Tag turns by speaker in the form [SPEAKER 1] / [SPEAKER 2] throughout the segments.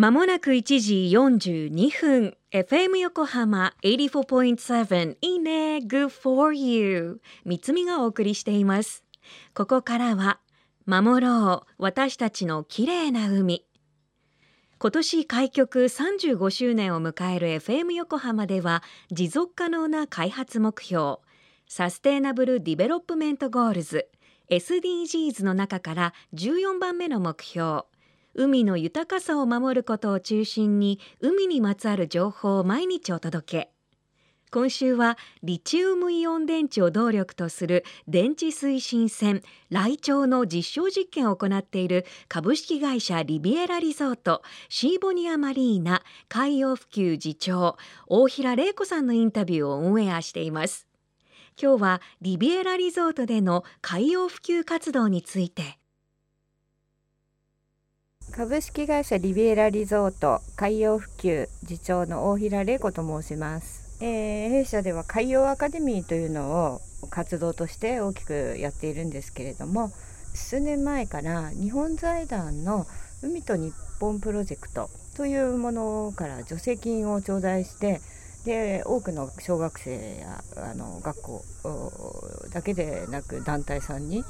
[SPEAKER 1] まもなく1時42分。FM 横浜84.7いいね。Good for you 三つみがお送りしています。ここからは守ろう。私たちの綺麗な海。今年開局35周年を迎える FM 横浜では持続可能な開発目標サステイナブル・ディベロップメント・ゴールズ SDGs の中から14番目の目標海の豊かさを守ることを中心に海にまつわる情報を毎日お届け。今週はリチウムイオン電池を動力とする電池推進船ライチョウの実証実験を行っている株式会社リビエラリゾートシーボニアマリーナ海洋普及次長大平玲子さんのインタビューをオンエアしています。今日はリビエラリゾートでの海洋普及活動について。
[SPEAKER 2] 株式会社リビエラリゾート海洋普及次長の大平玲子と申します、えー、弊社では海洋アカデミーというのを活動として大きくやっているんですけれども数年前から日本財団の海と日本プロジェクトというものから助成金を頂戴してで多くの小学生やあの学校だけでなく団体さんに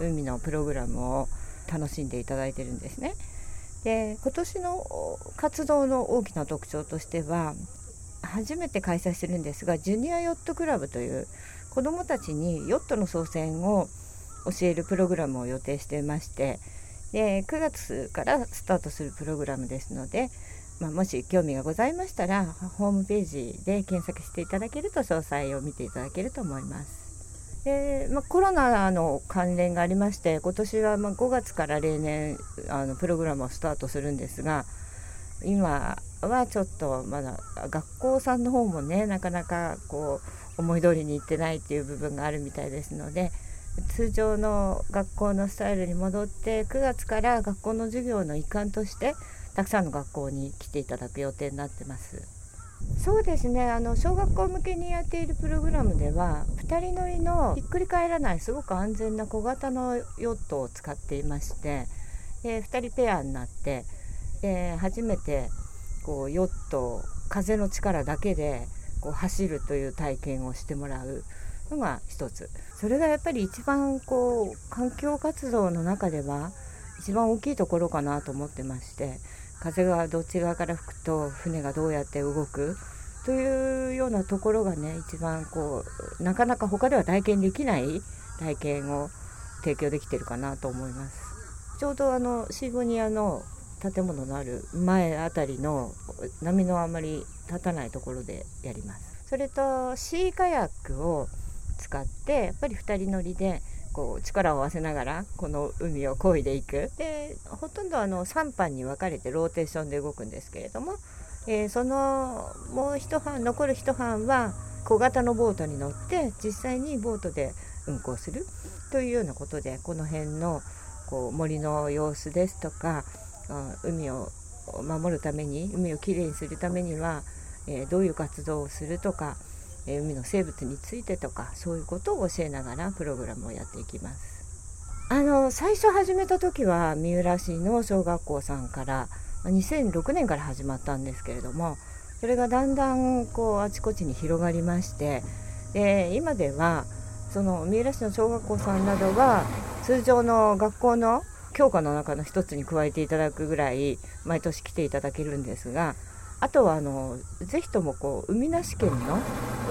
[SPEAKER 2] 海のプログラムを楽しんでいただいてるんですね。で今年の活動の大きな特徴としては初めて開催するんですがジュニアヨットクラブという子どもたちにヨットの操船を教えるプログラムを予定していましてで9月からスタートするプログラムですので、まあ、もし興味がございましたらホームページで検索していただけると詳細を見ていただけると思います。でまあ、コロナの関連がありまして今年はま5月から例年あのプログラムをスタートするんですが今はちょっとまだ学校さんの方もねなかなかこう思い通りにいってないっていう部分があるみたいですので通常の学校のスタイルに戻って9月から学校の授業の一環としてたくさんの学校に来ていただく予定になってます。そうですねあの小学校向けにやっているプログラムでは2人乗りのひっくり返らないすごく安全な小型のヨットを使っていましてで2人ペアになってで初めてこうヨットを風の力だけでこう走るという体験をしてもらうのが一つ。それがやっぱり一番こう環境活動の中では一番大きいところかなと思ってまして風がどっち側から吹くと船がどうやって動くというようなところがね一番こうなかなか他では体験できない体験を提供できてるかなと思います。ちょうどあのシーボニアの建物のある前あたりの波のあまり立たないところでやります。それとシーカヤックを使ってやっぱり2人乗りでこう力を合わせながらこの海を漕いでいく。でほとんどあの3班に分かれてローテーションで動くんですけれども、えー、そのもう一班残る一班は小型のボートに乗って実際にボートで運航するというようなことでこの辺のこう森の様子ですとか海を守るために海をきれいにするためには、えー、どういう活動をするとかえ海の生物についてとかそういうことを教えながらプログラムをやっていきます。あの最初始めた時は三浦市の小学校さんから2006年から始まったんですけれどもそれがだんだんこうあちこちに広がりましてで今ではその三浦市の小学校さんなどは通常の学校の教科の中の一つに加えていただくぐらい毎年来ていただけるんですがあとはあのぜひともこう海なし県の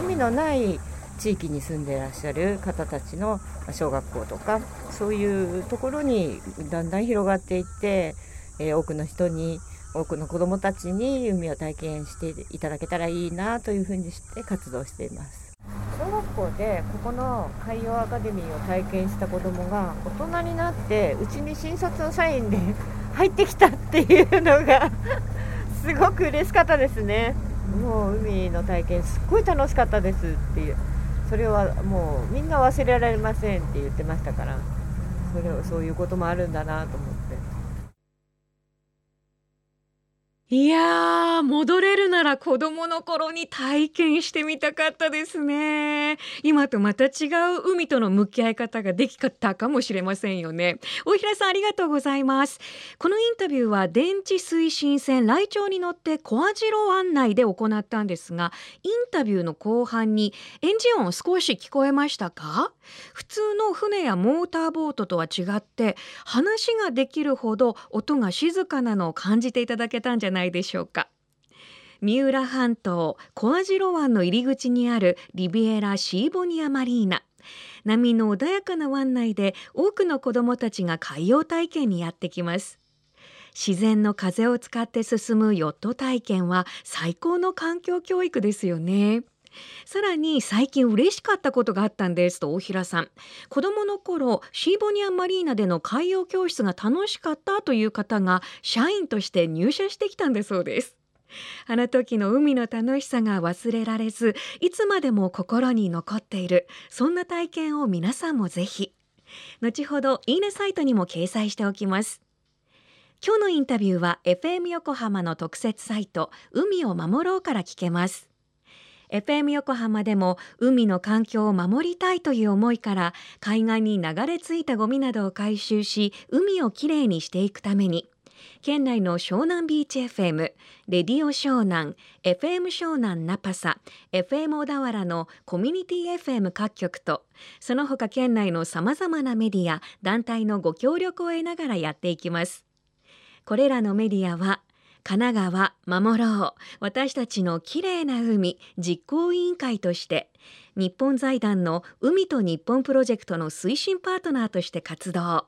[SPEAKER 2] 海のない地域に住んでいらっしゃる方たちの小学校とかそういうところにだんだん広がっていって、えー、多くの人に多くの子どもたちに海を体験していただけたらいいなというふうにして活動しています。小学校でここの海洋アカデミーを体験した子どもが大人になってうちに新卒の社員で 入ってきたっていうのが すごく嬉しかったですね。もう海の体験すっごい楽しかったですっていう。それはもうみんな忘れられませんって言ってましたからそれをそういうこともあるんだなと思って
[SPEAKER 1] いやあ戻れるなら子供の頃に体験してみたかったですね。今とまた違う海との向き合い方ができたかもしれませんよね。大平さんありがとうございます。このインタビューは電池推進船来庁に乗って小網代湾内で行ったんですがインタビューの後半にエンジン音少し聞こえましたか？普通の船やモーターボートとは違って話ができるほど音が静かなのを感じていただけたんじゃないでしょうか。三浦半島小網代湾の入り口にあるリビエラシーボニアマリーナ。波の穏やかな湾内で多くの子どもたちが海洋体験にやってきます。自然の風を使って進むヨット体験は最高の環境教育ですよね。さらに最近嬉しかったことがあったんですと大平さん。子供の頃シーボニアマリーナでの海洋教室が楽しかったという方が社員として入社してきたんだそうです。あの時の海の楽しさが忘れられずいつまでも心に残っている。そんな体験を皆さんもぜひ。後ほどいいねサイトにも掲載しておきます。今日のインタビューは FM 横浜の特設サイト海を守ろうから聞けます。FM 横浜でも海の環境を守りたいという思いから海岸に流れ着いたゴミなどを回収し海をきれいにしていくために県内の湘南ビーチ FM、レディオ湘南、FM 湘南ナパサ、FM 小田原のコミュニティ FM 各局と、その他県内の様々なメディア、団体のご協力を得ながらやっていきます。これらのメディアは、神奈川守ろう私たちのきれいな海実行委員会として日本財団の海と日本プロジェクトの推進パートナーとして活動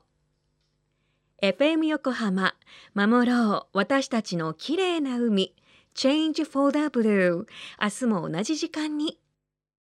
[SPEAKER 1] FM 横浜守ろう私たちの綺麗な海。Change for the Blue 明日も同じ時間に。